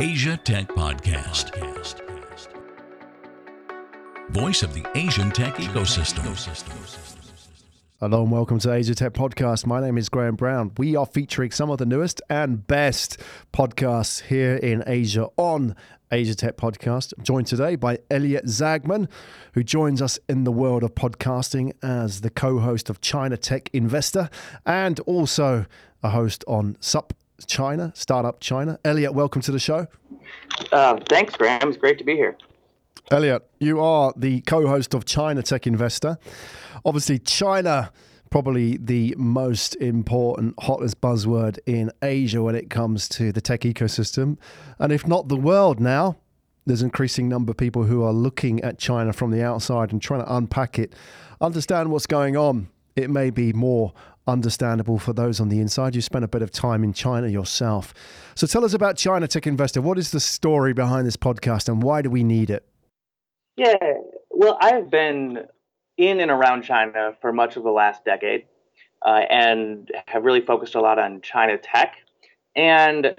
Asia Tech Podcast. Voice of the Asian tech ecosystem. Hello and welcome to Asia Tech Podcast. My name is Graham Brown. We are featuring some of the newest and best podcasts here in Asia on Asia Tech Podcast. I'm joined today by Elliot Zaagman, who joins us in the world of podcasting as the co host of China Tech Investor and also a host on SUP China, Startup China. Elliot, welcome to the show. Uh, thanks, Graham. It's great to be here. Elliot, you are the co host of China Tech Investor. Obviously, China, probably the most important, hottest buzzword in Asia when it comes to the tech ecosystem. And if not the world now, there's an increasing number of people who are looking at China from the outside and trying to unpack it, understand what's going on. It may be more understandable for those on the inside. You spent a bit of time in China yourself. So tell us about China Tech Investor. What is the story behind this podcast and why do we need it? Yeah, well, I've been in and around China for much of the last decade uh, and have really focused a lot on China tech. And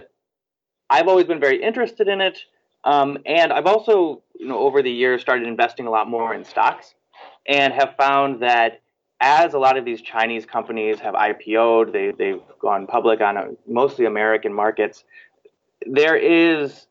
I've always been very interested in it. Um, and I've also, you know, over the years started investing a lot more in stocks and have found that as a lot of these Chinese companies have IPO'd, they, they've gone public on a, mostly American markets, there is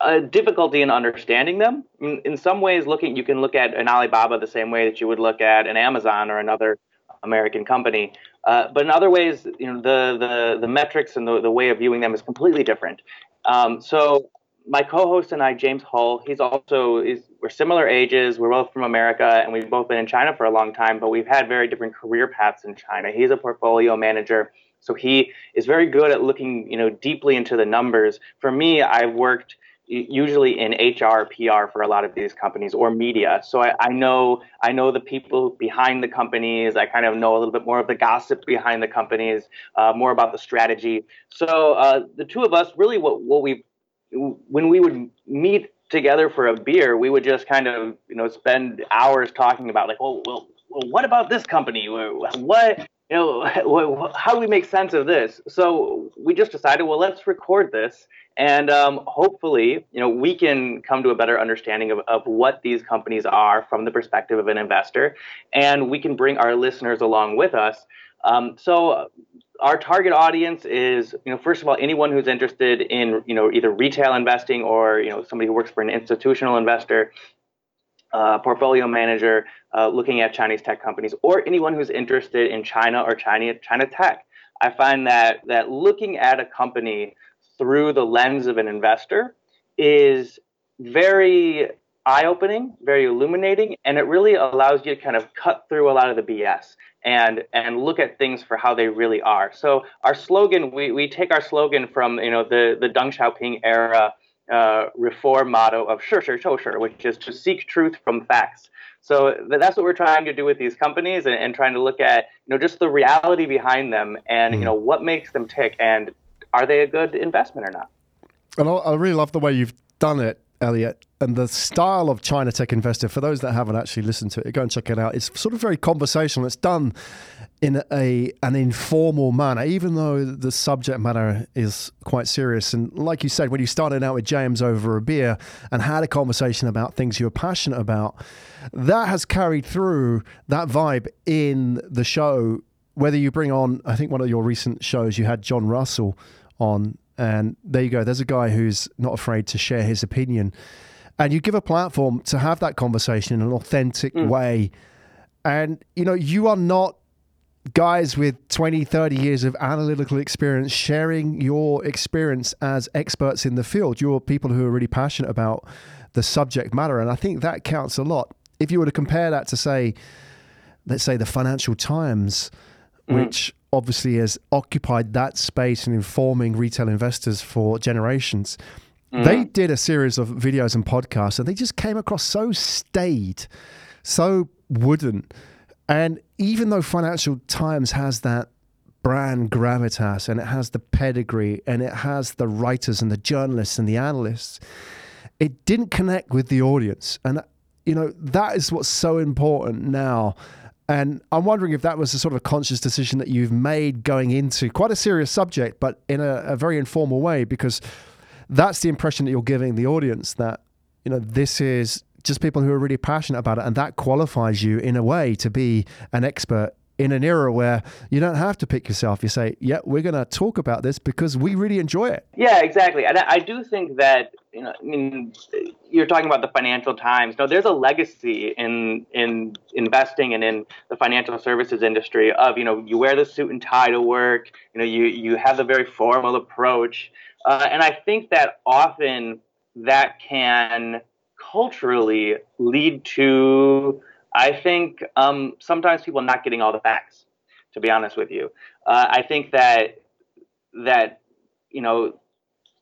a difficulty in understanding them. In, in, some ways, looking you can look at an Alibaba the same way that you would look at an Amazon or another American company. Uh, but in other ways, you know, the the, the metrics and the, the way of viewing them is completely different. Um, so my co-host and I, James Hull, he's also is we're similar ages. We're both from America, and we've both been in China for a long time. But we've had very different career paths in China. He's a portfolio manager, so he is very good at looking, you know, deeply into the numbers. For me, I've worked usually in HR, PR for a lot of these companies or media. So I, I, know I know the people behind the companies. I kind of know a little bit more of the gossip behind the companies, uh, more about the strategy. So uh, the two of us really what what we when we would meet together for a beer, we would just kind of you know spend hours talking about like, well, well, well what about this company? What you know, how do we make sense of this? So we just decided, well, let's record this, and um, hopefully, you know, we can come to a better understanding of, of what these companies are from the perspective of an investor, and we can bring our listeners along with us. Um, so our target audience is, you know, first of all, anyone who's interested in, you know, either retail investing or, you know, somebody who works for an institutional investor, uh, portfolio manager uh, looking at Chinese tech companies, or anyone who's interested in China or China China tech. I find that that looking at a company through the lens of an investor is very eye-opening, very illuminating, and it really allows you to kind of cut through a lot of the BS and and look at things for how they really are. So our slogan, we, we take our slogan from you know the the Deng Xiaoping era uh, reform motto of shi shi qiu shi, which is to seek truth from facts. So that's what we're trying to do with these companies and, and trying to look at you know just the reality behind them and mm. you know what makes them tick and are they a good investment or not. And I really love the way you've done it Elliot, and the style of China Tech Investor, for those that haven't actually listened to it, go and check it out. It's sort of very conversational. It's done in a an informal manner, even though the subject matter is quite serious. And like you said, when you started out with James over a beer and had a conversation about things you're passionate about, that has carried through that vibe in the show. Whether you bring on, I think one of your recent shows, you had Jon Russell on and there you go. There's a guy who's not afraid to share his opinion. And you give a platform to have that conversation in an authentic mm. way. And, you know, you are not guys with 20, 30 years of analytical experience sharing your experience as experts in the field. You're people who are really passionate about the subject matter. And I think that counts a lot. If you were to compare that to, say, let's say the Financial Times, mm. which obviously has occupied that space in informing retail investors for generations. Mm. They did a series of videos and podcasts, and they just came across so staid, so wooden. And even though Financial Times has that brand gravitas and it has the pedigree and it has the writers and the journalists and the analysts, it didn't connect with the audience. And, you know, that is what's so important now and I'm wondering if that was a sort of a conscious decision that you've made going into quite a serious subject, but in a, a very informal way, because that's the impression that you're giving the audience that you know this is just people who are really passionate about it, and that qualifies you in a way to be an expert in an era where you don't have to pick yourself. You say, "Yeah, we're going to talk about this because we really enjoy it." Yeah, exactly. And I do think that you know, I mean, you're talking about the Financial Times. No, there's a legacy in in investing and in the financial services industry of you know you wear the suit and tie to work. You know, you you have the very formal approach, uh, and I think that often that can culturally lead to I think um, sometimes people not getting all the facts. To be honest with you, uh, I think that that you know,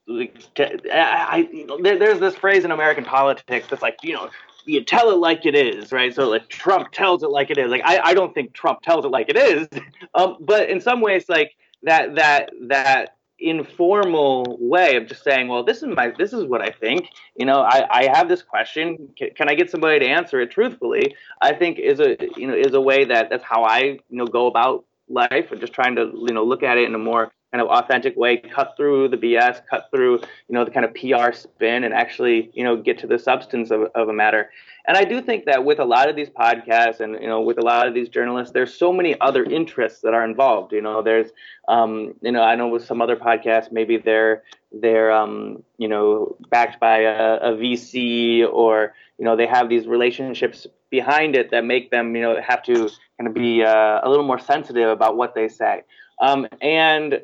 I, there, there's this phrase in American politics that's like you know you tell it like it is, right? So like Trump tells it like it is. Like I, I don't think Trump tells it like it is, um, but in some ways, like that that that informal way of just saying, well, this is my, this is what I think. You know, I, I have this question. Can, can I get somebody to answer it truthfully? I think is a, you know, is a way that that's how I, you know, go about life and just trying to, you know, look at it in a more kind of authentic way, cut through the BS, cut through, you know, the kind of PR spin and actually, you know, get to the substance of, of a matter. And I do think that with a lot of these podcasts and, you know, with a lot of these journalists, there's so many other interests that are involved. You know, there's, um, you know, I know with some other podcasts, maybe they're, they're, um, you know, backed by a, a VC or, you know, they have these relationships behind it that make them, you know, have to kind of be uh, a little more sensitive about what they say. Um, and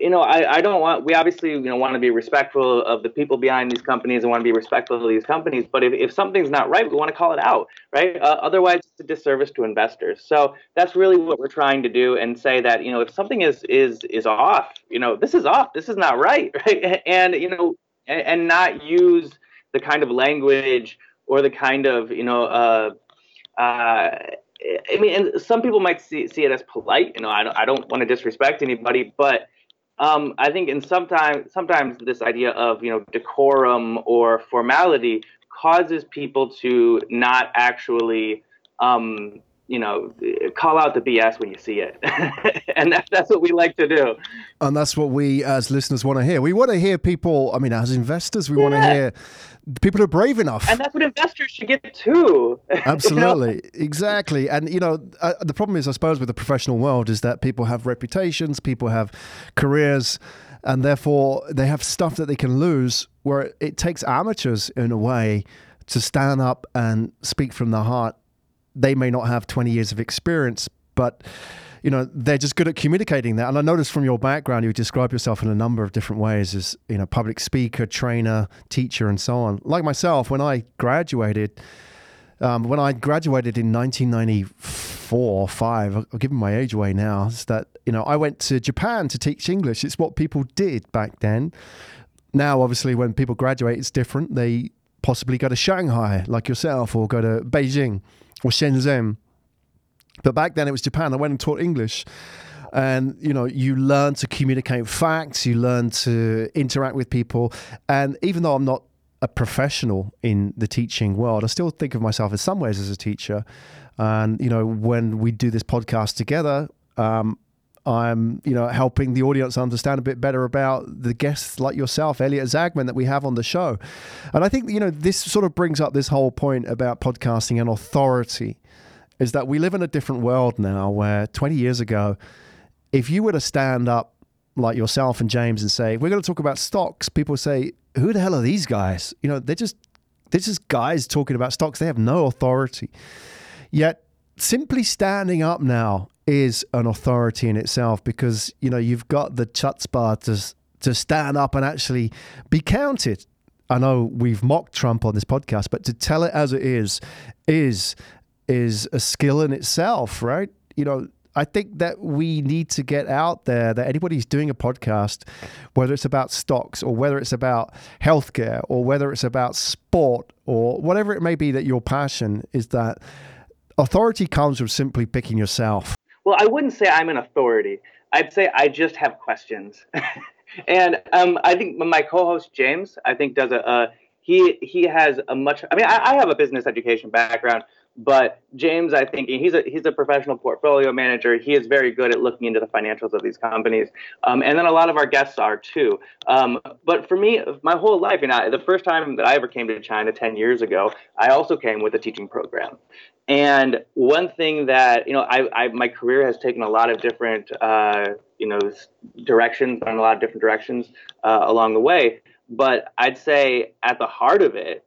you know, I, I don't want. We obviously you know want to be respectful of the people behind these companies and want to be respectful of these companies. But if, if something's not right, we want to call it out, right? Uh, otherwise, it's a disservice to investors. So that's really what we're trying to do, and say that you know if something is is is off, you know, this is off. This is not right, right? And you know, and, and not use the kind of language or the kind of you know. Uh, uh, I mean, and some people might see, see it as polite. You know, I don't, I don't want to disrespect anybody, but um, I think in sometimes sometimes this idea of you know decorum or formality causes people to not actually um, you know, call out the BS when you see it. and that, that's what we like to do. And that's what we as listeners want to hear. We want to hear people, I mean, as investors, we yeah. want to hear people who are brave enough. And that's what investors should get too. Absolutely. you know? Exactly. And, you know, uh, the problem is, I suppose, with the professional world is that people have reputations, people have careers, and therefore they have stuff that they can lose where it takes amateurs in a way to stand up and speak from the heart they may not have 20 years of experience, but you know they're just good at communicating that. And i noticed from your background you describe yourself in a number of different ways as you know public speaker trainer teacher and so on. Like myself when i graduated um, when i graduated in 1994 or 5 i'm giving my age away now is that you know i went to japan to teach english. It's what people did back then. Now obviously when people graduate it's different. They possibly go to shanghai like yourself or go to beijing or Shenzhen. But back then it was Japan. I went and taught English. And you know, you learn to communicate facts, you learn to interact with people. And even though I'm not a professional in the teaching world, I still think of myself in some ways as a teacher. And you know, when we do this podcast together, um, I'm, you know, helping the audience understand a bit better about the guests like yourself, Elliot Zaagman, that we have on the show. And I think, you know, this sort of brings up this whole point about podcasting and authority is that we live in a different world now where 20 years ago, if you were to stand up like yourself and James and say, we're going to talk about stocks, people say, who the hell are these guys? You know, they're just, they're just guys talking about stocks. They have no authority. Yet simply standing up now is an authority in itself because you know you've got the chutzpah to to stand up and actually be counted. I know we've mocked Trump on this podcast, but to tell it as it is is is a skill in itself, right? You know, I think that we need to get out there that anybody's doing a podcast, whether it's about stocks or whether it's about healthcare or whether it's about sport or whatever it may be that your passion is that authority comes from simply picking yourself. Well, I wouldn't say I'm an authority. I'd say I just have questions. and um, I think my co-host James, I think, does a, a he he has a much. I mean, I, I, have a business education background, But James, I think he's a he's a professional portfolio manager. He is very good at looking into the financials of these companies, um, and then a lot of our guests are too. Um, but for me, my whole life, you know, the first time that I ever came to China ten years ago, I also came with a teaching program. And one thing that you know, I, I my career has taken a lot of different uh, you know directions, in a lot of different directions uh, along the way. But I'd say at the heart of it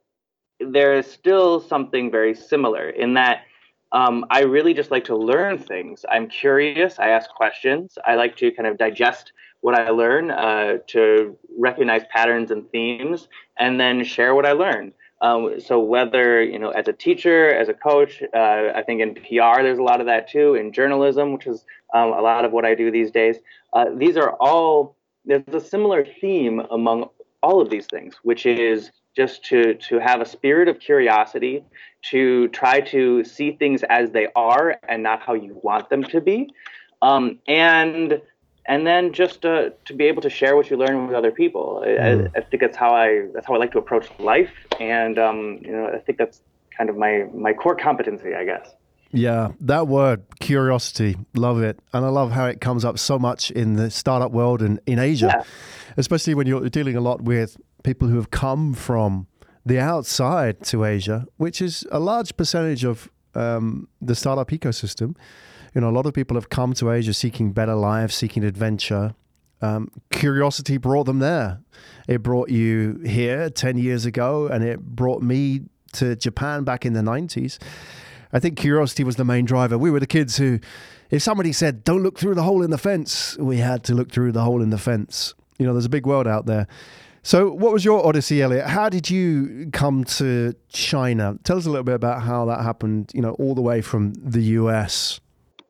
there is still something very similar in that um, I really just like to learn things. I'm curious. I ask questions. I like to kind of digest what I learn, uh, to recognize patterns and themes, and then share what I learn. Um, so whether you know, as a teacher, as a coach, uh, I think in PR there's a lot of that too. In journalism, which is um, a lot of what I do these days, uh, these are all there's a similar theme among all of these things, which is just to to have a spirit of curiosity, to try to see things as they are and not how you want them to be, um, and and then just to, to be able to share what you learn with other people. I, mm. I, I, think that's how I that's how I like to approach life, and um, you know I think that's kind of my my core competency, I guess. Yeah, that word, curiosity, love it. And I love how it comes up so much in the startup world and in Asia, yeah. especially when you're dealing a lot with people who have come from the outside to Asia, which is a large percentage of um, the startup ecosystem. You know, a lot of people have come to Asia seeking better lives, seeking adventure. Um, curiosity brought them there. It brought you here 10 years ago, and it brought me to Japan back in the 90s. I think curiosity was the main driver. We were the kids who, if somebody said, don't look through the hole in the fence, we had to look through the hole in the fence. You know, there's a big world out there. So, what was your odyssey, Elliot? How did you come to China? Tell us a little bit about how that happened. You know, all the way from the US.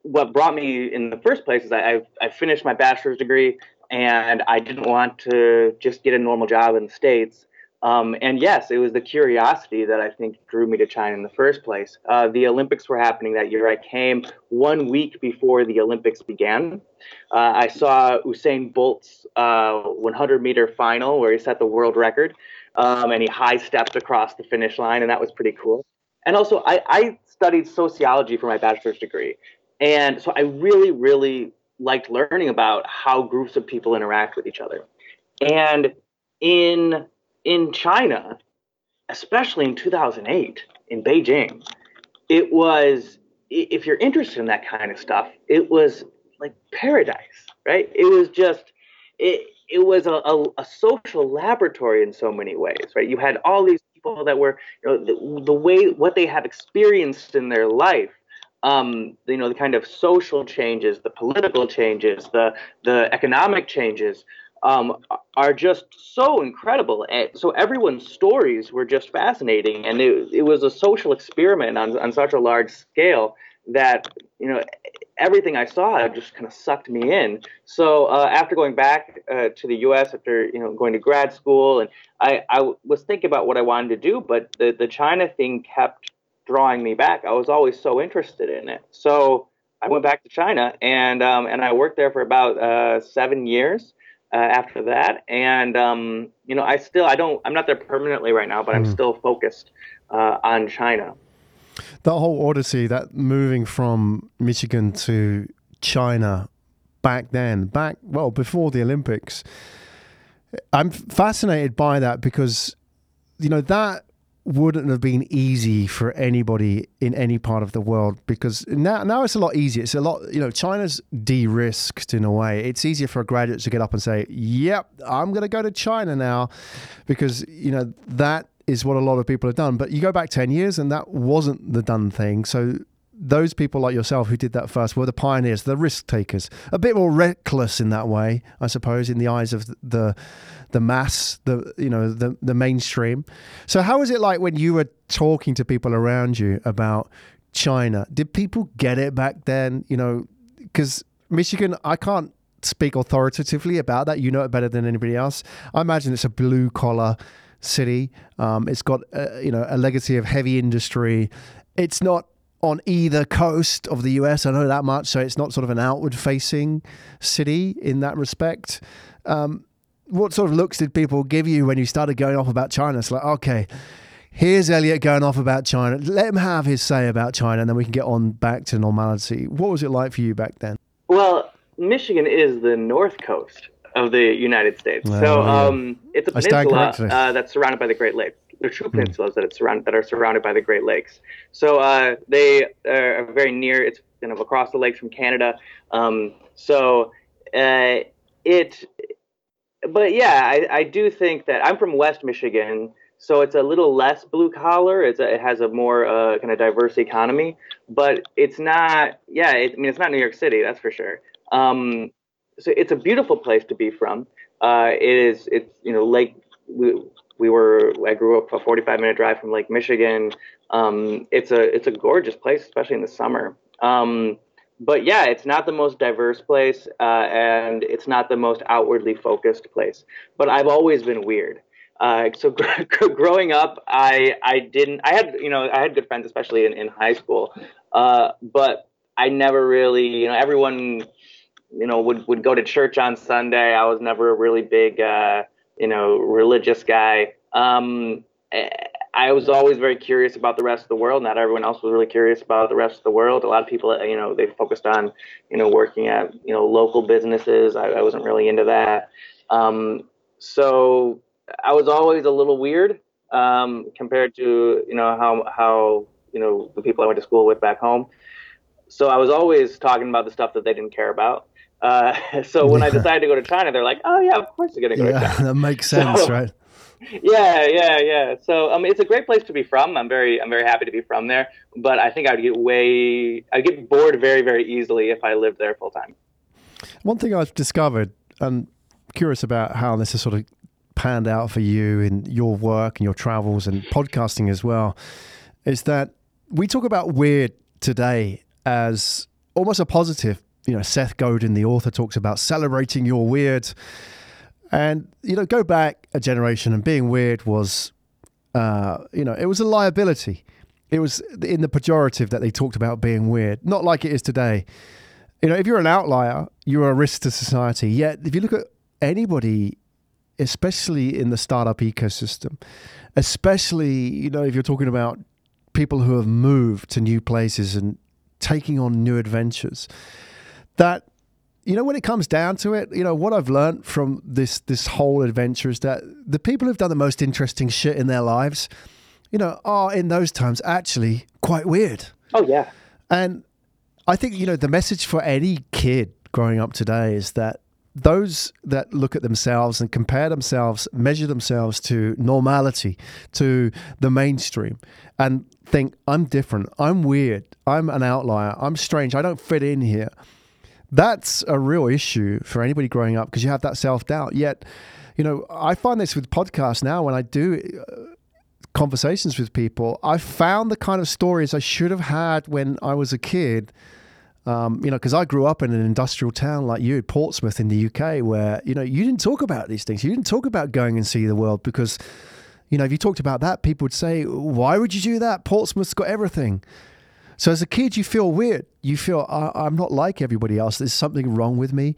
What brought me in the first place is I, I finished my bachelor's degree, and I didn't want to just get a normal job in the states. Um, and yes, it was the curiosity that I think drew me to China in the first place. Uh, the Olympics were happening that year. I came one week before the Olympics began. Uh, I saw Usain Bolt's uh, 100 meter final where he set the world record um, and he high stepped across the finish line, and that was pretty cool. And also, I, I studied sociology for my bachelor's degree. And so I really, really liked learning about how groups of people interact with each other. And in in China, especially in 2008 in Beijing, it was, if you're interested in that kind of stuff, it was like paradise, right? It was just, it, it was a, a, a social laboratory in so many ways, right? You had all these people that were, you know, the, the way, what they have experienced in their life um, you know, the kind of social changes, the political changes, the the economic changes, um, are just so incredible. And so everyone's stories were just fascinating, and it, it was a social experiment on, on such a large scale that you know everything I saw just kind of sucked me in. So uh, after going back uh, to the U.S. after you know going to grad school, and I, I was thinking about what I wanted to do, but the the China thing kept drawing me back. I was always so interested in it. So I went back to China, and um, and I worked there for about uh, seven years uh, after that. And um, you know, I still I don't I'm not there permanently right now, but mm. I'm hmm. still focused uh, on China. That whole odyssey, that moving from Michigan to China back then, back well before the Olympics. I'm fascinated by that because you know that wouldn't have been easy for anybody in any part of the world because now now it's a lot easier. It's a lot, you know, China's de-risked in a way. It's easier for a graduate to get up and say, "Yep, I'm going to go to China now," because you know that is what a lot of people have done. But you go back ten years, and that wasn't the done thing. So those people like yourself who did that first were the pioneers, the risk takers, a bit more reckless in that way, I suppose, in the eyes of the the mass, the you know the the mainstream. So how was it like when you were talking to people around you about China? Did people get it back then? You know, because Michigan, I can't speak authoritatively about that. You know it better than anybody else. I imagine it's a blue collar city. Um, it's got uh, you know a legacy of heavy industry. It's not on either coast of the US. I know that much. So it's not sort of an outward facing city in that respect. Um, what sort of looks did people give you when you started going off about China? It's like, okay, Here's Elliot going off about China. Let him have his say about China, and then we can get on back to normality. What was it like for you back then? Well, Michigan is the north coast of the United States, oh, so yeah. um, it's a peninsula uh, that's surrounded by the Great Lakes. They're two hmm. peninsulas mm. that it's surrounded that are surrounded by the Great Lakes. So uh, they are very near. It's kind of across the lakes from Canada. Um, so uh, it, but yeah, I, I do think that I'm from West Michigan so it's a little less blue collar. It's a, it has a more uh, kind of diverse economy, but it's not. Yeah, it, I mean, it's not New York City, that's for sure. Um, so it's a beautiful place to be from. Uh, it is. It's you know Lake. We, we were. I grew up a 45 minute drive from Lake Michigan. Um, it's a it's a gorgeous place, especially in the summer. Um, but yeah, it's not the most diverse place, uh, and it's not the most outwardly focused place. But I've always been weird. Uh, so growing up, I I didn't. I had you know I had good friends, especially in, in high school, uh, but I never really you know everyone you know would would go to church on Sunday. I was never a really big uh, you know religious guy. Um, I was always very curious about the rest of the world. Not everyone else was really curious about the rest of the world. A lot of people, you know, they focused on, you know, working at, you know, local businesses. I, I wasn't really into that. Um, so I was always a little weird um, compared to you know how how you know the people I went to school with back home. So I was always talking about the stuff that they didn't care about. Uh, so when yeah. I decided to go to China, they're like, "Oh yeah, of course you're gonna go yeah, to China." That makes sense, so, right? Yeah, yeah, yeah. So um, it's a great place to be from. I'm very, I'm very happy to be from there. But I think I'd get way, I'd get bored very, very easily if I lived there full time. One thing I've discovered, and curious about how this has sort of panned out for you in your work and your travels and podcasting as well is that we talk about weird today as almost a positive. You know, Seth Godin, the author, talks about celebrating your weird. And, you know, go back a generation and being weird was, uh, you know, it was a liability. It was in the pejorative that they talked about being weird, not like it is today. You know, if you're an outlier, you're a risk to society. Yet, if you look at anybody especially in the startup ecosystem, especially, you know, if you're talking about people who have moved to new places and taking on new adventures, that you know when it comes down to it you know what i've learned from this this whole adventure is that the people who've done the most interesting shit in their lives you know are in those times actually quite weird. Oh yeah. And i think you know the message for any kid growing up today is that those that look at themselves and compare themselves, measure themselves to normality, to the mainstream, and think, I'm different, I'm weird, I'm an outlier, I'm strange, I don't fit in here. That's a real issue for anybody growing up because you have that self doubt. Yet, you know, I find this with podcasts now when I do uh, conversations with people, I found the kind of stories I should have had when I was a kid um, you know, because I grew up in an industrial town like you, Portsmouth in the UK, where you know you didn't talk about these things. You didn't talk about going and see the world because, you know, if you talked about that, people would say, "Why would you do that? Portsmouth's got everything." So as a kid, you feel weird. You feel I- am not like everybody else. There's something wrong with me.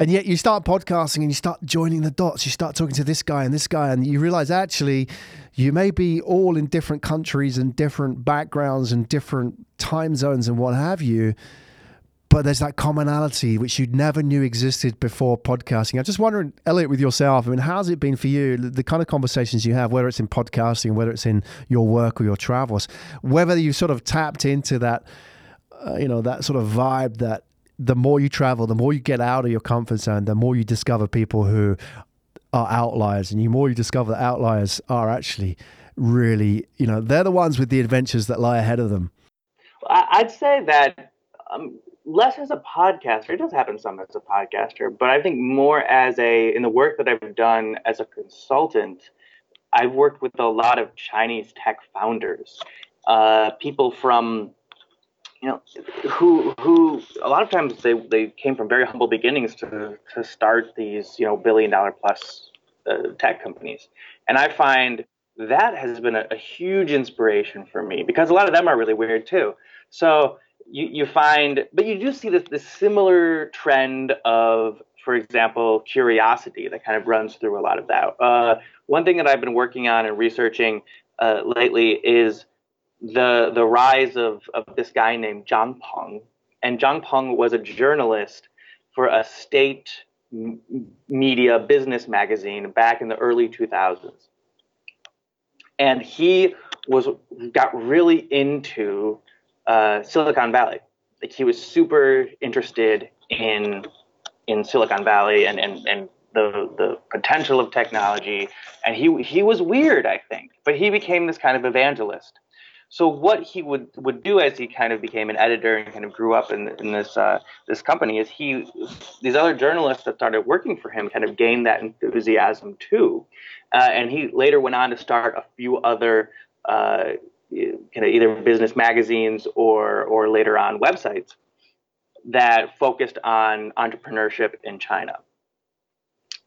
And yet you start podcasting and you start joining the dots. You start talking to this guy and this guy, and you realize actually you may be all in different countries and different backgrounds and different time zones and what have you but there's that commonality which you never knew existed before podcasting. I'm just wondering, Elliot, with yourself, I mean, how's it been for you? The kind of conversations you have, whether it's in podcasting, whether it's in your work or your travels, whether you sort of tapped into that, uh, you know, that sort of vibe that the more you travel, the more you get out of your comfort zone, the more you discover people who are outliers, and the more you discover that outliers are actually really, you know, they're the ones with the adventures that lie ahead of them. I'd say that um, less as a podcaster. It does happen some as a podcaster, but I think more as a in the work that I've done as a consultant. I've worked with a lot of Chinese tech founders, uh, people from you know who who a lot of times they they came from very humble beginnings to to start these you know billion dollar plus uh, tech companies, and I find that has been a, a huge inspiration for me because a lot of them are really weird too. So you, you find, but you do see this, this similar trend of, for example, curiosity that kind of runs through a lot of that. Uh, one thing that I've been working on and researching uh, lately is the the rise of, of this guy named Zhang Peng. And Zhang Peng was a journalist for a state m- media business magazine back in the early 2000s. And he was got really into uh, Silicon Valley. Like he was super interested in in Silicon Valley and, and, and the the potential of technology. And he he was weird, I think, but he became this kind of evangelist. So what he would, would do as he kind of became an editor and kind of grew up in, in this uh, this company is he these other journalists that started working for him kind of gained that enthusiasm too, uh, and he later went on to start a few other uh, kind of either business magazines or or later on websites that focused on entrepreneurship in China.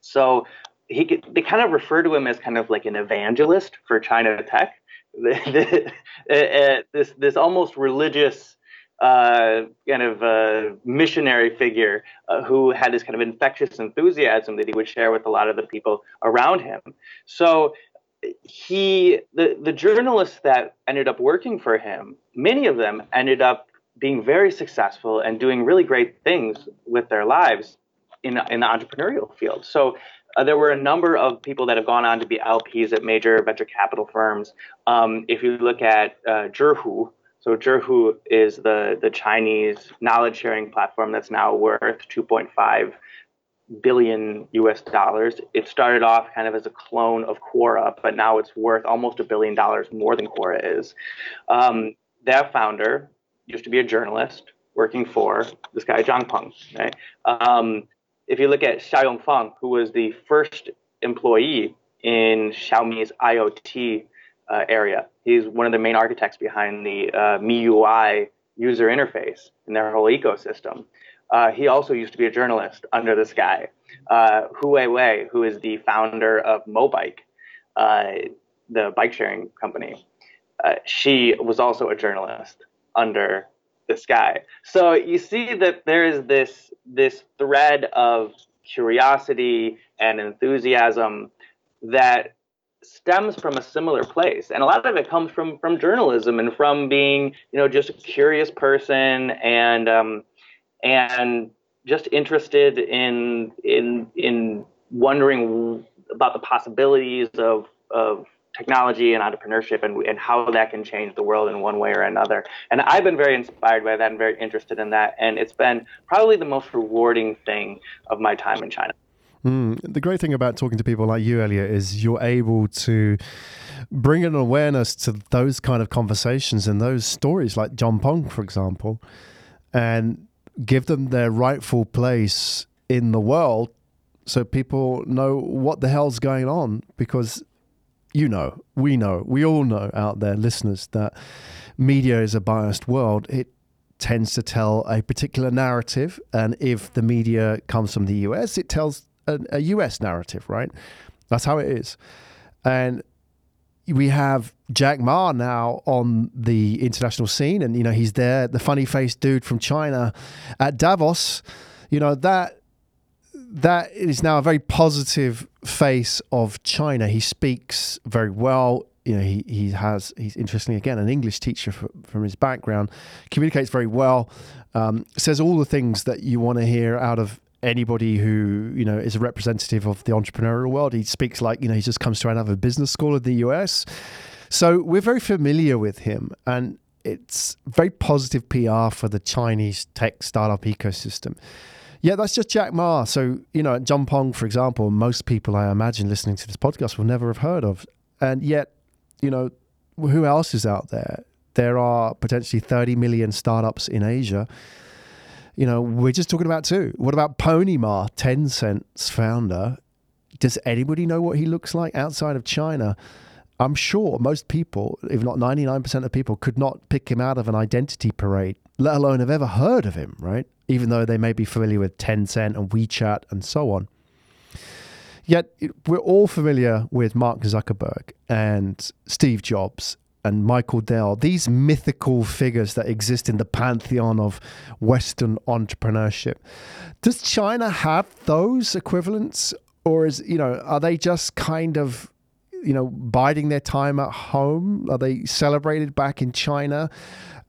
So he they kind of refer to him as kind of like an evangelist for China tech. this this almost religious uh, kind of uh, missionary figure uh, who had this kind of infectious enthusiasm that he would share with a lot of the people around him. So he the the journalists that ended up working for him, many of them ended up being very successful and doing really great things with their lives in in the entrepreneurial field. So uh, there were a number of people that have gone on to be LPs at major venture capital firms. Um, if you look at uh, Zhihu, so Zhihu is the the Chinese knowledge sharing platform that's now worth 2.5 billion US dollars. It started off kind of as a clone of Quora, but now it's worth almost a billion dollars more than Quora is. Um, their founder used to be a journalist working for this guy Zhang Peng. Right? Um, if you look at Xia Yongfang, who was the first employee in Xiaomi's IoT uh, area, he's one of the main architects behind the uh, MIUI user interface in their whole ecosystem. Uh, he also used to be a journalist under this guy, uh, Hu Weiwei, who is the founder of Mobike, uh, the bike sharing company. Uh, she was also a journalist under this guy. So you see that there is this this thread of curiosity and enthusiasm that stems from a similar place and a lot of it comes from from journalism and from being you know just a curious person and um, and just interested in in in wondering about the possibilities of of technology and entrepreneurship and, and how that can change the world in one way or another. And I've been very inspired by that and very interested in that. And it's been probably the most rewarding thing of my time in China. Mm. The great thing about talking to people like you, Elliot, is you're able to bring an awareness to those kind of conversations and those stories, like John Peng, for example, and give them their rightful place in the world so people know what the hell's going on because you know, we know, we all know out there, listeners, that media is a biased world. It tends to tell a particular narrative. And if the media comes from the US, it tells a, a US narrative, right? That's how it is. And we have Jack Ma now on the international scene, and you know he's there, the funny faced dude from China at Davos. You know that that is now a very positive face of China. He speaks very well. You know, he, he has, he's interestingly, again, an English teacher for, from his background, communicates very well, um, says all the things that you want to hear out of anybody who, you know, is a representative of the entrepreneurial world. He speaks like, you know, he just comes to another business school in the US. So we're very familiar with him. And it's very positive PR for the Chinese tech startup ecosystem. Yeah, that's just Jack Ma. So, you know, John Peng, for example, most people I imagine listening to this podcast will never have heard of. And yet, you know, who else is out there? There are potentially 30 million startups in Asia. You know, we're just talking about two. What about Pony Ma, Tencent's founder? Does anybody know what he looks like outside of China? I'm sure most people, if not 99% of people, could not pick him out of an identity parade, let alone have ever heard of him, right? even though they may be familiar with Tencent and WeChat and so on. Yet we're all familiar with Mark Zuckerberg and Steve Jobs and Michael Dell, these mythical figures that exist in the pantheon of Western entrepreneurship. Does China have those equivalents? Or is, you know, are they just kind of you know, biding their time at home? Are they celebrated back in China?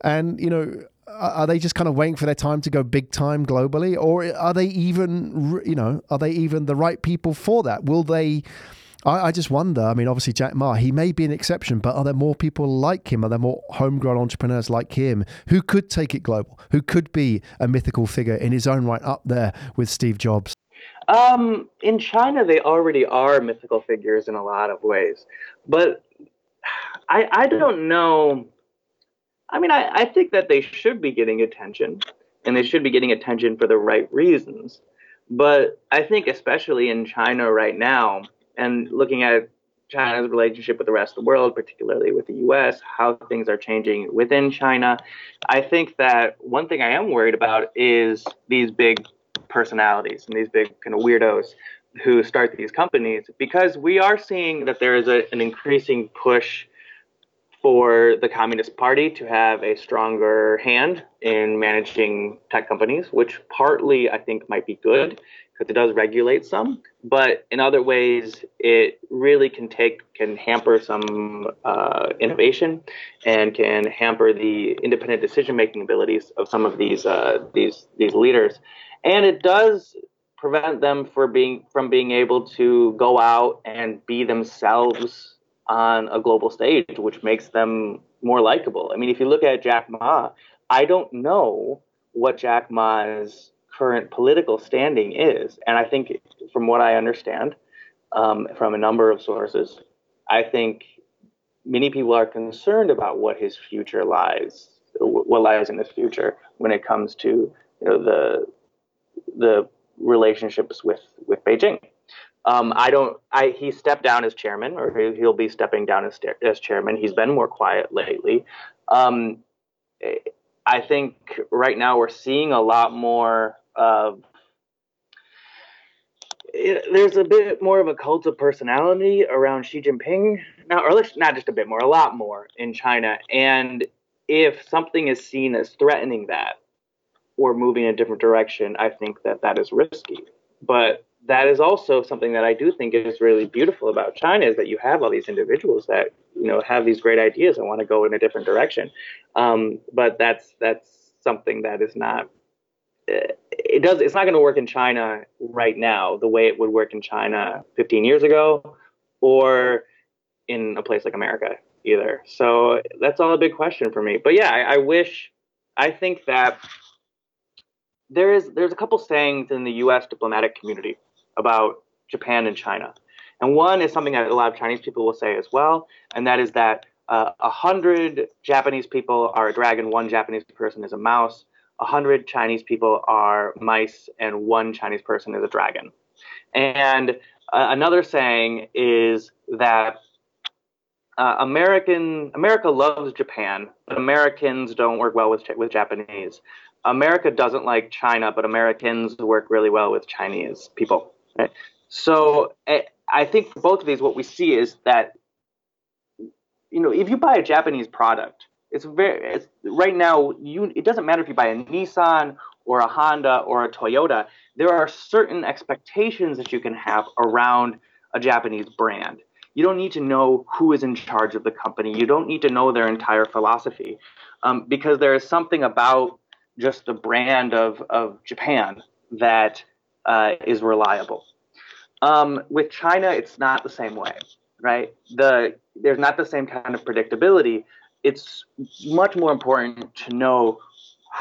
And, you know, are they just kind of waiting for their time to go big time globally or are they even you know are they even the right people for that will they I, I, just wonder. I mean, obviously, Jack Ma, he may be an exception, but are there more people like him? Are there more homegrown entrepreneurs like him who could take it global, who could be a mythical figure in his own right up there with Steve Jobs? Um, in China, they already are mythical figures in a lot of ways, but I, I don't know. I mean, I, I think that they should be getting attention, and they should be getting attention for the right reasons. But I think, especially in China right now, and looking at China's relationship with the rest of the world, particularly with the US, how things are changing within China. I think that one thing I am worried about is these big personalities and these big kind of weirdos who start these companies because we are seeing that there is a, an increasing push for the Communist Party to have a stronger hand in managing tech companies, which partly I think might be good because it does regulate some, but in other ways it really can take can hamper some uh, innovation and can hamper the independent decision making abilities of some of these uh, these these leaders, and it does prevent them for being from being able to go out and be themselves on a global stage, which makes them more likable. I mean, if you look at Jack Ma, I don't know what Jack Ma's current political standing is. And I think, from what I understand um, from a number of sources, I think many people are concerned about what his future lies, what lies in his future when it comes to you know, the the relationships with with Beijing. Um, I don't. I he stepped down as chairman, or he'll be stepping down as as chairman. He's been more quiet lately. Um, I think right now we're seeing a lot more um, it, there's a bit more of a cult of personality around Xi Jinping now, or at least not just a bit more, a lot more in China. And if something is seen as threatening that or moving in a different direction, I think that that is risky. But that is also something that I do think is really beautiful about China is that you have all these individuals that you know have these great ideas and want to go in a different direction. Um, but that's that's something that is not it does it's not going to work in China right now the way it would work in China 15 years ago or in a place like America either. So that's all a big question for me. But yeah, I, I wish I think that there is there's a couple sayings in the US diplomatic community about Japan and China. And one is something that a lot of Chinese people will say as well, and that is that uh, a uh, hundred Japanese people are a dragon, one Japanese person is a mouse, a 100 Chinese people are mice and one Chinese person is a dragon. And uh, another saying is that uh, American America loves Japan, but Americans don't work well with with Japanese. America doesn't like China, but Americans work really well with Chinese people. So eh, I think for both of these, what we see is that you know if you buy a Japanese product, it's very it's, right now. You it doesn't matter if you buy a Nissan or a Honda or a Toyota. There are certain expectations that you can have around a Japanese brand. You don't need to know who is in charge of the company. You don't need to know their entire philosophy, um, because there is something about just the brand of of Japan that uh, is reliable. Um, with China, it's not the same way, right? The there's not the same kind of predictability it's much more important to know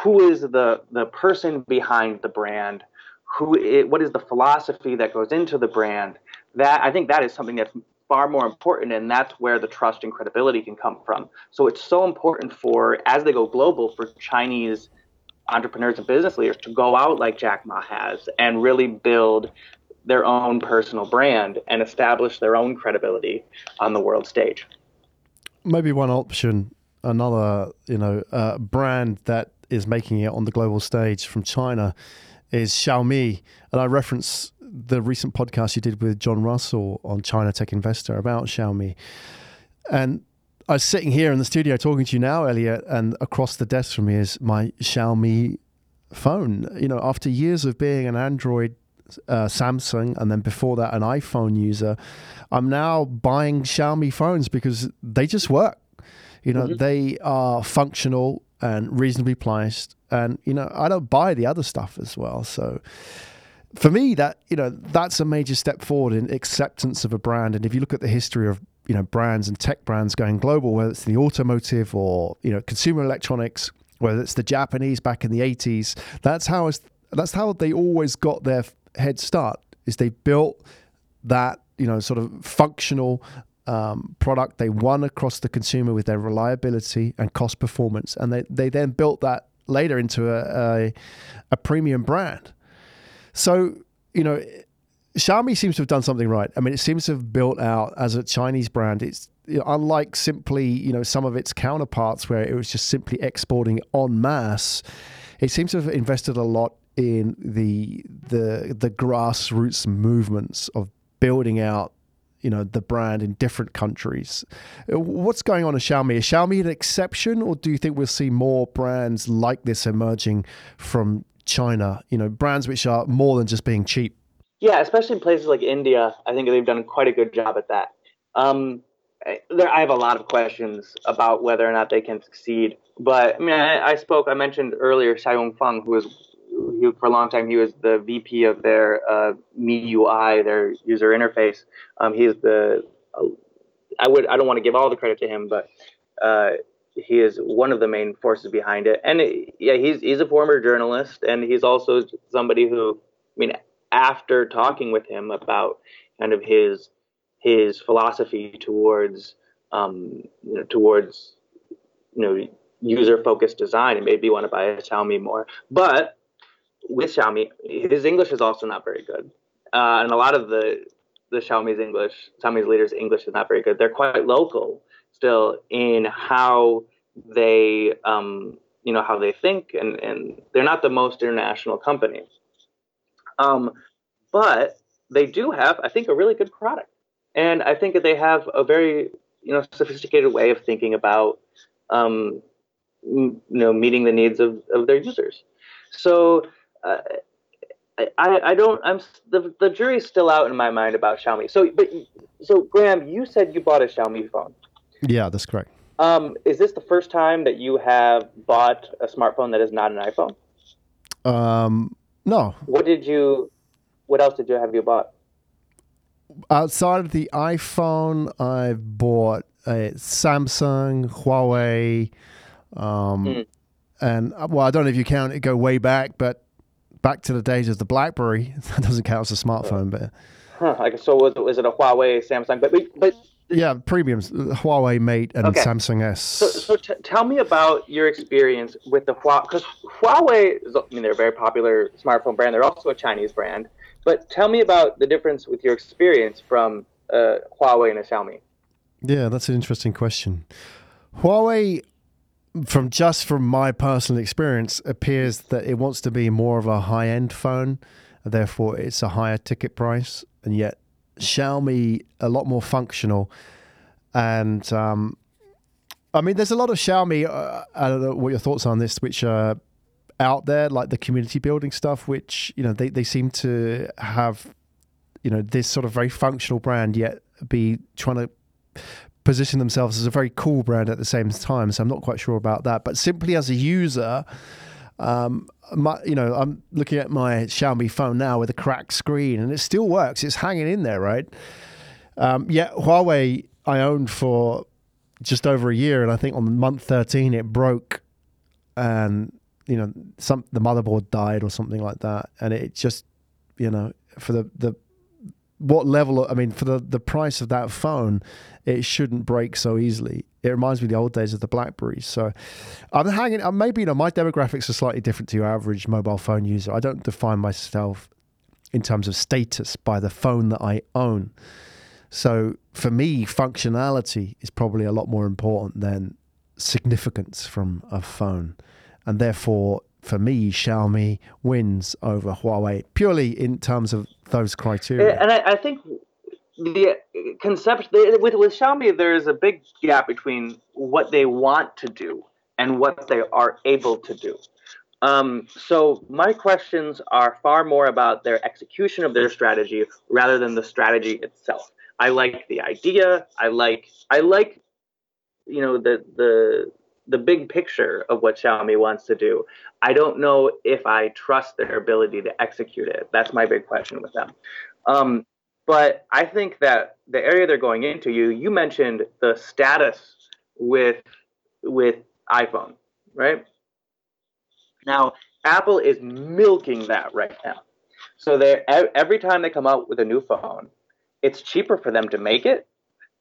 who is the the person behind the brand, who it, what is the philosophy that goes into the brand. That I think that is something that's far more important, and that's where the trust and credibility can come from. So it's so important for as they go global for Chinese entrepreneurs and business leaders to go out like Jack Ma has and really build their own personal brand and establish their own credibility on the world stage. Maybe one option, another you know uh, brand that is making it on the global stage from China is Xiaomi, and I reference the recent podcast you did with Jon Russell on China Tech Investor about Xiaomi, and I was sitting here in the studio talking to you now, Elliot, and across the desk from me is my Xiaomi phone. You know, after years of being an Android uh, Samsung, and then before that, an iPhone user. I'm now buying Xiaomi phones because they just work. You know, mm-hmm. they are functional and reasonably priced, and you know, I don't buy the other stuff as well. So, for me, that you know, that's a major step forward in acceptance of a brand. And if you look at the history of you know brands and tech brands going global, whether it's the automotive or you know consumer electronics, whether it's the Japanese back in the 80s, that's how that's how they always got their head start. Is they built that you know sort of functional um, product. They won across the consumer with their reliability and cost performance, and they they then built that later into a, a, a premium brand. So you know Xiaomi seems to have done something right. I mean, it seems to have built out as a Chinese brand. It's you know, unlike simply you know some of its counterparts where it was just simply exporting en masse. It seems to have invested a lot in the the the grassroots movements of building out you know the brand in different countries. Uh, what's going on at Xiaomi? Is Xiaomi an exception, or do you think we'll see more brands like this emerging from China? You know, brands which are more than just being cheap. Yeah, especially in places like India, I think they've done quite a good job at that. Um, there, I have a lot of questions about whether or not they can succeed. But I mean, I, I spoke. I mentioned earlier Tsai Yong-fang, who was he, for a long time he was the VP of their uh, MIUI, their user interface. Um, he's the uh, I would I don't want to give all the credit to him, but uh, he is one of the main forces behind it. And it, yeah, he's he's a former journalist, and he's also somebody who I mean after talking with him about kind of his his philosophy towards um, you know, towards you know user focused design, it made me want to buy a Xiaomi more. But with Xiaomi, his English is also not very good, uh, and a lot of the the Xiaomi's English, Xiaomi's leaders' English is not very good. They're quite local still in how they um, you know how they think, and and they're not the most international company. Um, but they do have, I think, a really good product, and I think that they have a very you know sophisticated way of thinking about um, you know meeting the needs of, of their users. So uh, I, I don't I'm the the jury's still out in my mind about Xiaomi. So but so Graham, you said you bought a Xiaomi phone. Yeah, that's correct. Um, is this the first time that you have bought a smartphone that is not an iPhone? Um, no. What did you? What else did you have you bought? Outside of the iPhone, I've bought a Samsung, Huawei, um, mm. and well, I don't know if you count it go way back, but back to the days of the BlackBerry. That doesn't count as a smartphone, but. Huh, like so, was, was it a Huawei, Samsung? But but yeah, premiums Huawei Mate and okay. Samsung S. So, so t- tell me about your experience with the Huawei because Huawei is, I mean, they're a very popular smartphone brand. They're also a Chinese brand. But tell me about the difference with your experience from uh, Huawei and a Xiaomi. Yeah, that's an interesting question. Huawei from just from my personal experience, appears that it wants to be more of a high end phone, therefore it's a higher ticket price, and yet Xiaomi a lot more functional. And um, I mean, there's a lot of Xiaomi. Uh, I don't know what your thoughts are on this, which are out there, like the community building stuff, which you know they they seem to have, you know, this sort of very functional brand, yet be trying to position themselves as a very cool brand at the same time. So I'm not quite sure about that. But simply as a user, um, my, you know, I'm looking at my Xiaomi phone now with a cracked screen, and it still works. It's hanging in there, right? Um, yeah, Huawei I owned for just over a year, and I think on month 13 it broke, and you know, some the motherboard died or something like that, and it just, you know, for the the what level of, I mean, for the, the price of that phone, it shouldn't break so easily. It reminds me of the old days of the Blackberries. So I'm hanging, uh, maybe, you know, my demographics are slightly different to your average mobile phone user. I don't define myself in terms of status by the phone that I own. So for me, functionality is probably a lot more important than significance from a phone. And therefore, for me, Xiaomi wins over Huawei purely in terms of those criteria. And I, I think the concept with with Xiaomi, there is a big gap between what they want to do and what they are able to do. Um, so my questions are far more about their execution of their strategy rather than the strategy itself. I like the idea. I like I like you know the the the big picture of what Xiaomi wants to do. I don't know if I trust their ability to execute it. That's my big question with them. Um, but I think that the area they're going into, you you mentioned the status with with iPhone, right? Now Apple is milking that right now. So they every time they come out with a new phone, it's cheaper for them to make it,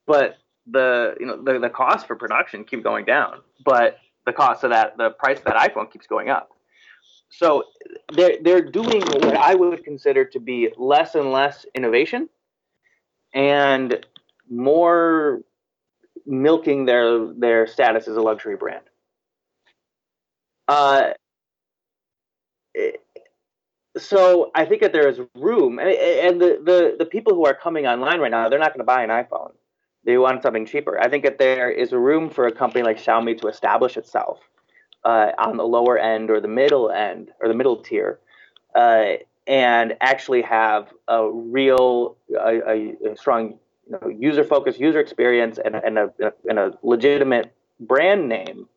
but the you know the, the cost for production keep going down, but the cost of that the price of that iPhone keeps going up. So they're they're doing what I would consider to be less and less innovation and more milking their their status as a luxury brand. Uh, so I think that there is room, and the, the, the people who are coming online right now, they're not going to buy an iPhone. They want something cheaper. I think that there is room for a company like Xiaomi to establish itself uh, on the lower end or the middle end or the middle tier, uh, and actually have a real, a, a strong, you know, user-focused user experience and, and, a, and a legitimate brand name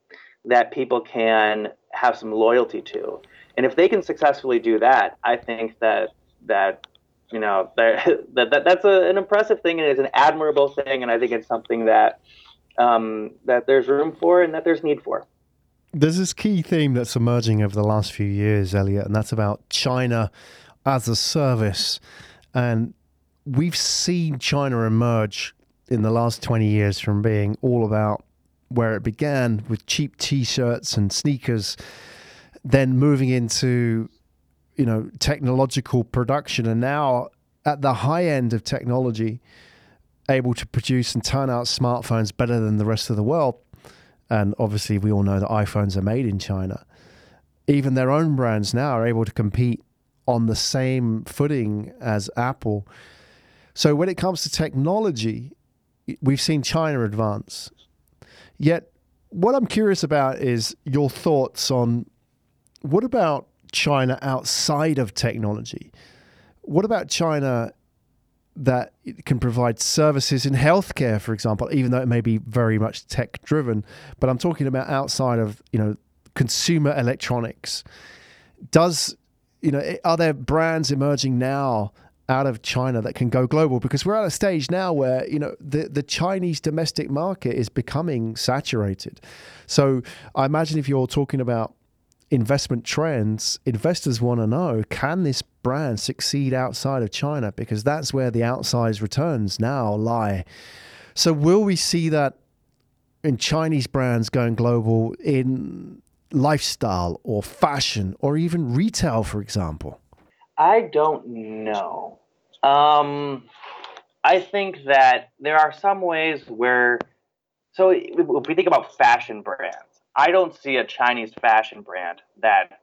that people can have some loyalty to. And if they can successfully do that, I think that that you know that, that that's a, an impressive thing and it's an admirable thing, and I think it's something that um, that there's room for and that there's need for. There's this key theme that's emerging over the last few years, Elliot, and that's about China as a service. And we've seen China emerge in the last 20 years from being all about where it began with cheap t shirts and sneakers then moving into you know technological production and now at the high end of technology able to produce and turn out smartphones better than the rest of the world and obviously we all know that iPhones are made in China. Even their own brands now are able to compete on the same footing as Apple. So when it comes to technology we've seen China advance. Yet what I'm curious about is your thoughts on what about China outside of technology? What about China that can provide services in healthcare, for example, even though it may be very much tech driven? But I'm talking about outside of you know consumer electronics. Does you know eh, are there brands emerging now out of China that can go global because we're at a stage now where you know the the Chinese domestic market is becoming saturated. So I imagine if you're talking about investment trends, investors want to know can this brand succeed outside of China? Because that's where the outsized returns now lie. So, will we see that in Chinese brands going global in lifestyle or fashion or even retail, for example? I don't know. Um, I think that there are some ways where, so if we think about fashion brands, I don't see a Chinese fashion brand that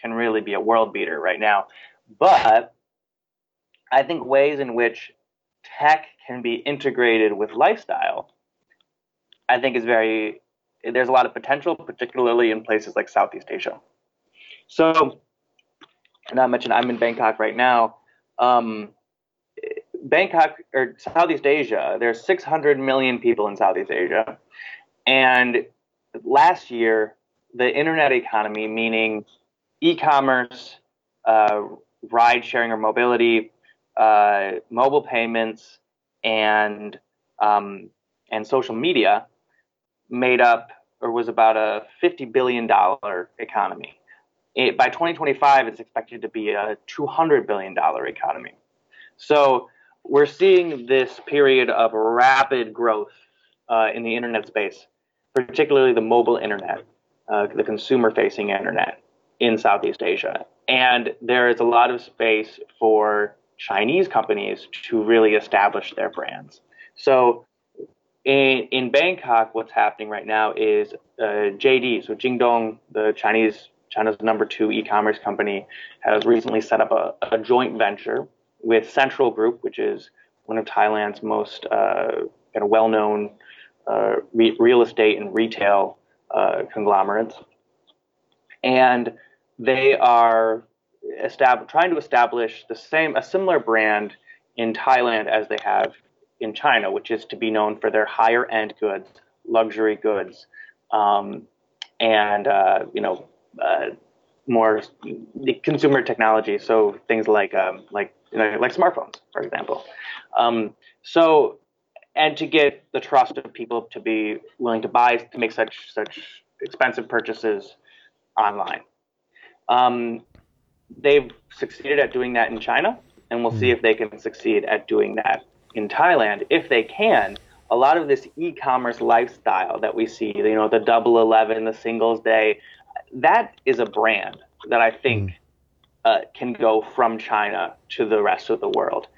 can really be a world beater right now. But I think ways in which tech can be integrated with lifestyle, I think is very there's a lot of potential, particularly in places like Southeast Asia. So, and I mentioned I'm in Bangkok right now. Um, Bangkok or Southeast Asia, there's 600 million people in Southeast Asia, and last year, the internet economy, meaning e-commerce, uh, ride sharing or mobility, uh, mobile payments, and um, and social media, made up or was about a fifty billion dollar economy. It, by 2025, it's expected to be a 200 billion dollar economy. So we're seeing this period of rapid growth uh, in the internet space particularly the mobile internet, uh, the consumer facing internet in Southeast Asia. And there is a lot of space for Chinese companies to really establish their brands. So in, in Bangkok, what's happening right now is uh, JD, so Jingdong, the Chinese China's number two e-commerce company, has recently set up a, a joint venture with Central Group, which is one of Thailand's most uh, kind of well-known uh, re- real estate and retail uh, conglomerates. And they are estab- trying to establish the same, a similar brand in Thailand as they have in China, which is to be known for their higher end goods, luxury goods, um, and uh, you know uh, more consumer technology. So things like um, like you know, like smartphones, for example. Um, so and to get the trust of people to be willing to buy to make such such expensive purchases online. Um, they've succeeded at doing that in China, and we'll see hmm. if they can succeed at doing that in Thailand. If they can, a lot of this e-commerce lifestyle that we see, you know, the double eleven, the singles day, that is a brand that I think mm. uh, can go from China to the rest of the world.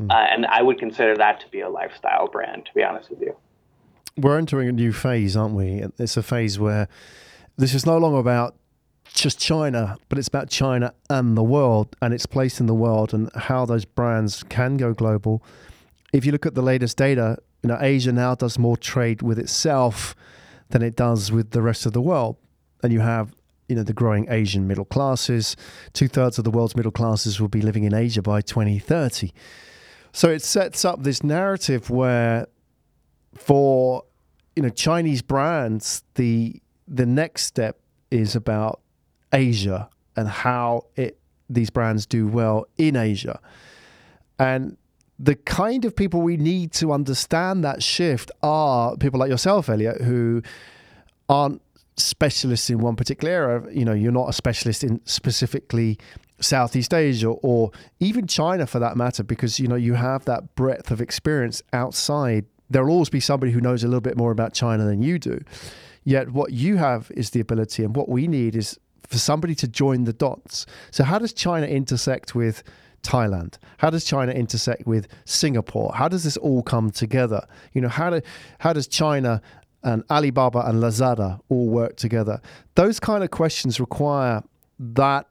Mm. Uh, and I would consider that to be a lifestyle brand, to be honest with you. We're entering a new phase, aren't we? It's a phase where this is no longer about just China, but it's about China and the world and its place in the world and how those brands can go global. If you look at the latest data, you know, Asia now does more trade with itself than it does with the rest of the world. And you have, you know, the growing Asian middle classes. Two thirds of the world's middle classes will be living in Asia by 2030. So it sets up this narrative where for you know Chinese brands, the the next step is about Asia and how it these brands do well in Asia. And the kind of people we need to understand that shift are people like yourself, Elliot, who aren't specialists in one particular area. You know, you're not a specialist in specifically Southeast Asia or even China for that matter, because you know you have that breadth of experience outside. There'll always be somebody who knows a little bit more about China than you do. Yet what you have is the ability, and what we need is for somebody to join the dots. So how does China intersect with Thailand? How does China intersect with Singapore? How does this all come together? You know, how do how does China and Alibaba and Lazada all work together? Those kind of questions require that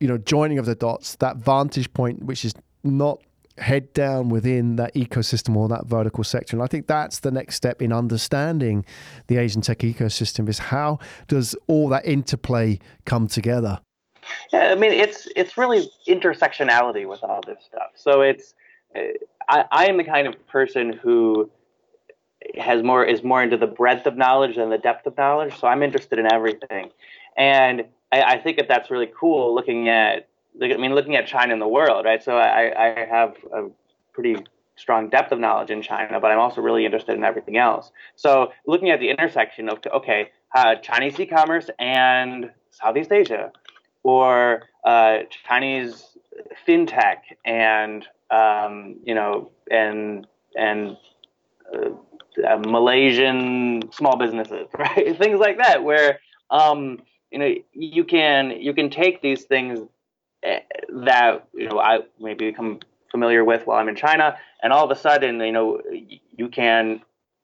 you know joining of the dots, that vantage point, which is not head down within that ecosystem or that vertical sector. And I think that's the next step in understanding the Asian tech ecosystem is how does all that interplay come together? Yeah, I mean it's it's really intersectionality with all this stuff. So it's I, I am the kind of person who has more is more into the breadth of knowledge than the depth of knowledge. So I'm interested in everything, and I, I think that that's really cool. Looking at I mean, looking at China and the world, right? So I, I have a pretty strong depth of knowledge in China, but I'm also really interested in everything else. So looking at the intersection of okay, uh, Chinese e-commerce and Southeast Asia, or uh, Chinese fintech and um, you know and and uh, uh Malaysian small businesses, right? Things like that, where um, you know you can you can take these things that you know I maybe become familiar with while I'm in China, and all of a sudden, you know, you can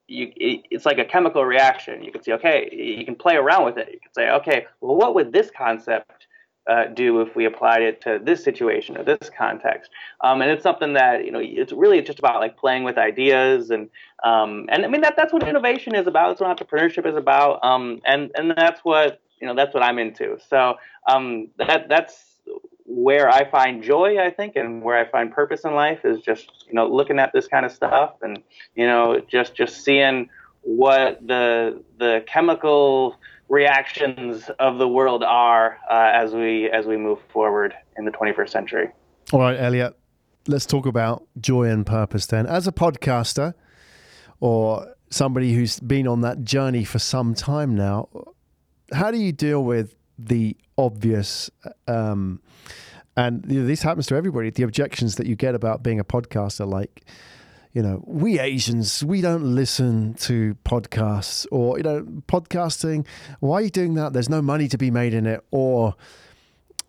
you it's like a chemical reaction. You can see, okay, you can play around with it. You can say, okay, well, what would this concept uh, do if we applied it to this situation or this context? Um, and it's something that you know, it's really just about like playing with ideas and um, and I mean that that's what innovation is about. That's what entrepreneurship is about. Um, and and that's what you know that's what I'm into. So um, that that's where I find joy, I think, and where I find purpose in life is just you know looking at this kind of stuff and you know just just seeing what the the chemical reactions of the world are uh, as we as we move forward in the 21st century. All right, Elliot, let's talk about joy and purpose then. As a podcaster or somebody who's been on that journey for some time now, how do you deal with the obvious um, and you know, this happens to everybody. The objections that you get about being a podcaster, like, you know, we Asians, we don't listen to podcasts, or, you know, podcasting, why are you doing that? There's no money to be made in it. Or,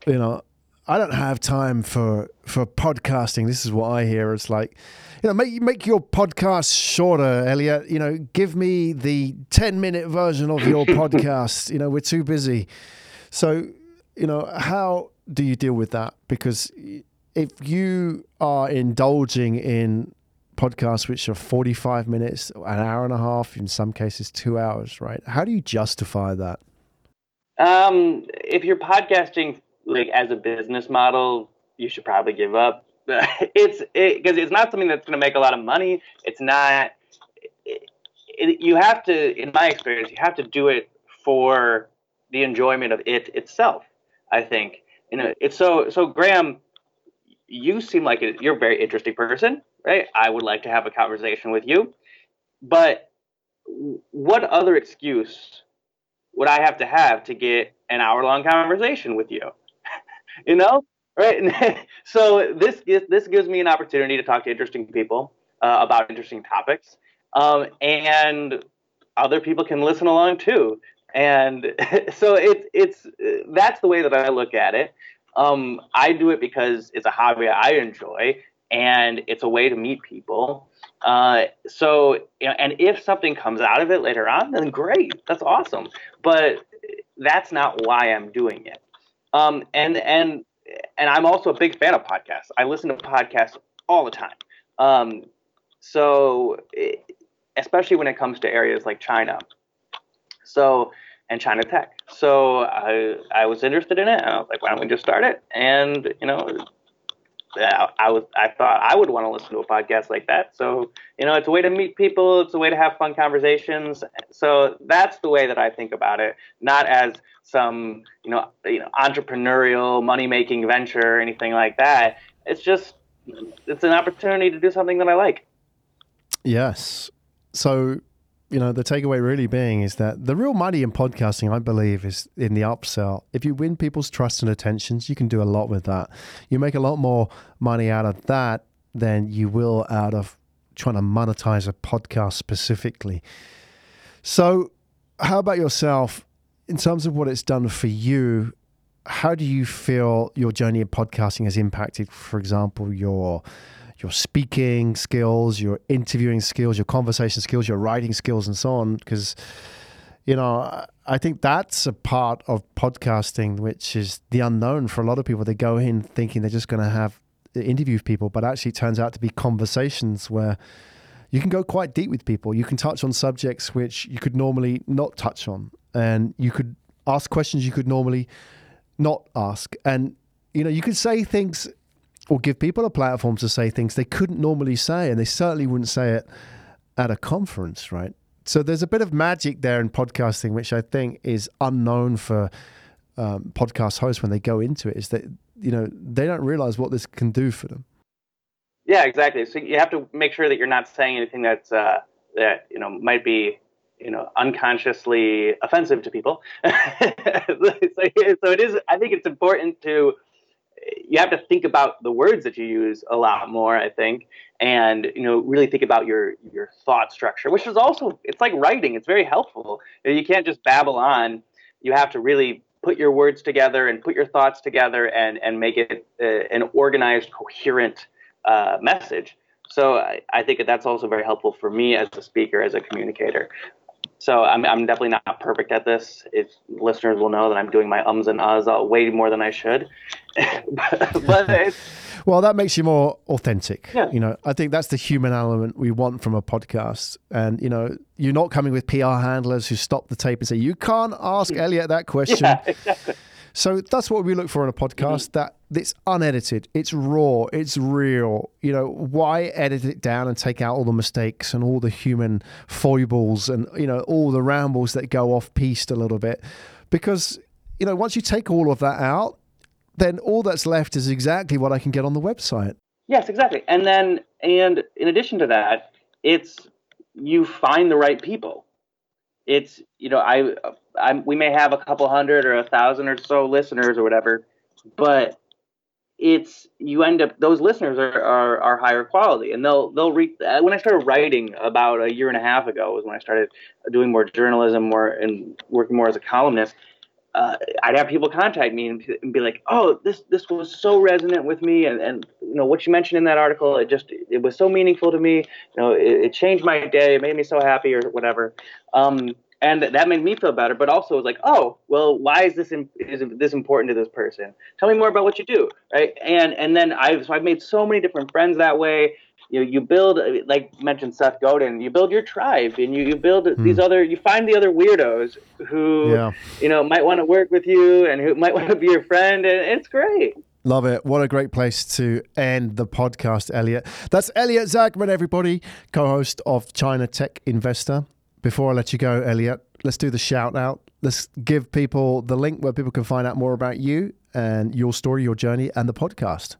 you know, I don't have time for for podcasting. This is what I hear. It's like, you know, make make your podcast shorter, Elliot. You know, give me the ten minute version of your podcast. You know, we're too busy. So, you know, how do you deal with that? Because if you are indulging in podcasts which are 45 minutes, an hour and a half, in some cases, two hours, right? How do you justify that? Um, if you're podcasting like as a business model, you should probably give up. it's because it, it's not something that's going to make a lot of money. It's not. It, it, you have to, in my experience, you have to do it for the enjoyment of it itself. I think you know it's so so. Graham, you seem like you're a very interesting person, right? I would like to have a conversation with you, but what other excuse would I have to have to get an hour long conversation with you? you know, right? so this this gives me an opportunity to talk to interesting people uh, about interesting topics, um, and other people can listen along too. And so it's it's that's the way that I look at it. Um, I do it because it's a hobby I enjoy, and it's a way to meet people. Uh, so, and if something comes out of it later on, then great, that's awesome. But that's not why I'm doing it. Um, and and and I'm also a big fan of podcasts. I listen to podcasts all the time. Um, so, especially when it comes to areas like China. So, and China Tech. So I I was interested in it, and I was like, why don't we just start it? And you know, I was I thought I would want to listen to a podcast like that. So you know, it's a way to meet people. It's a way to have fun conversations. So that's the way that I think about it, not as some you know you know entrepreneurial money making venture or anything like that. It's just it's an opportunity to do something that I like. Yes. So you know, the takeaway really being is that the real money in podcasting, I believe, is in the upsell. If you win people's trust and attentions, you can do a lot with that. You make a lot more money out of that than you will out of trying to monetize a podcast specifically. So, how about yourself in terms of what it's done for you? How do you feel your journey in podcasting has impacted, for example, your your speaking skills, your interviewing skills, your conversation skills, your writing skills, and so on. Because, you know, I think that's a part of podcasting which is the unknown for a lot of people. They go in thinking they're just going to have uh, interview with people, but actually it turns out to be conversations where you can go quite deep with people. You can touch on subjects which you could normally not touch on, and you could ask questions you could normally not ask. And, you know, you could say things or give people a platform to say things they couldn't normally say, and they certainly wouldn't say it at a conference, right? So there's a bit of magic there in podcasting, which I think is unknown for um, podcast hosts when they go into it. Is that you know they don't realize what this can do for them. Yeah, exactly. So you have to make sure that you're not saying anything that's uh, that you know might be you know unconsciously offensive to people. so, so it is. I think it's important to you have to think about the words that you use a lot more i think and you know really think about your your thought structure which is also it's like writing it's very helpful. You can't just babble on. You have to really put your words together and put your thoughts together and and make it uh, an organized coherent uh, message. So I, I think that that's also very helpful for me as a speaker as a communicator so I'm, I'm definitely not perfect at this. If listeners will know that I'm doing my ums and ahs uh, way more than I should. but well, that makes you more authentic. Yeah. You know, I think that's the human element we want from a podcast. And you know, you're not coming with PR handlers who stop the tape and say you can't ask Elliot that question. Yeah, exactly. So that's what we look for in a podcast. Mm-hmm. That it's unedited, it's raw, it's real. You know, why edit it down and take out all the mistakes and all the human foibles and you know all the rambles that go off piste a little bit? Because you know, once you take all of that out, then all that's left is exactly what I can get on the website. Yes, exactly. And then, and in addition to that, it's you find the right people it's you know I, I we may have a couple hundred or a thousand or so listeners or whatever, but it's you end up those listeners are, are, are higher quality and they'll they'll read uh, when I started writing about a year and a half ago was when I started doing more journalism more and working more as a columnist uh, I'd have people contact me and, and, be like, "Oh, this this was so resonant with me, and, and you know what you mentioned in that article, it just it was so meaningful to me. You know, it, it changed my day, it made me so happy, or whatever." Um, and that made me feel better. But also, it was like, "Oh, well, why is this in, is this important to this person? Tell me more about what you do, right?" And and then I've so I've made so many different friends that way. You you build like mentioned Seth Godin, you build your tribe, and you, you build hmm. these other you find the other weirdos who Yeah. you know might want to work with you and who might want to be your friend, and it's great. Love it. What a great place to end the podcast, Elliot. That's Elliot Zaagman, everybody, co host of China Tech Investor. Before I let you go, Elliot, let's do the shout out. Let's give people the link where people can find out more about you and your story, your journey, and the podcast.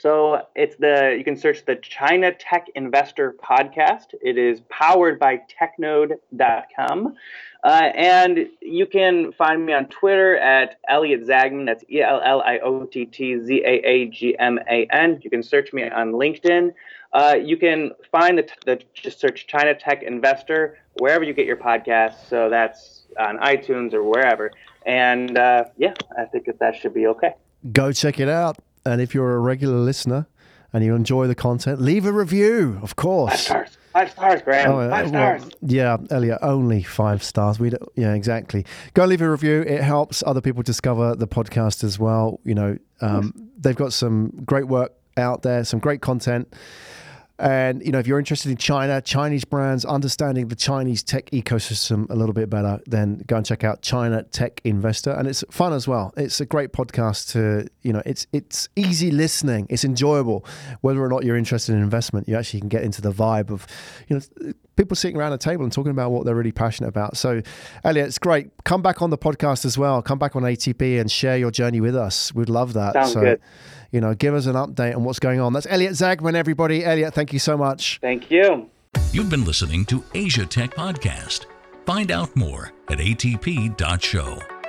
So it's the you can search the China Tech Investor podcast. It is powered by Technode.com. Uh, and you can find me on Twitter at Elliot Zaagman. That's E L L I O T T Z A A G M A N. You can search me on LinkedIn. Uh, you can find the, the just search China Tech Investor wherever you get your podcasts. So that's on iTunes or wherever. And uh, yeah, I think that that should be okay. Go check it out. And if you're a regular listener and you enjoy the content, leave a review, of course. Five stars. Five stars, Graham. Oh, Five well, stars. yeah, Elliot, only five stars. We don't, yeah, exactly. Go and leave a review. It helps other people discover the podcast as well. You know, um, they've got some great work out there, some great content. And you know, if you're interested in China, Chinese brands, understanding the Chinese tech ecosystem a little bit better, then go and check out China Tech Investor, and it's fun as well. It's a great podcast to you know, it's it's easy listening, it's enjoyable. Whether or not you're interested in investment, you actually can get into the vibe of you know people sitting around a table and talking about what they're really passionate about. So, Elliot, it's great. Come back on the podcast as well. Come back on ATP and share your journey with us. We'd love that. Sounds so, good. You know, give us an update on what's going on. That's Elliot Zaagman, everybody. Elliot, thank you so much. Thank you. You've been listening to Asia Tech Podcast. Find out more at atp.show.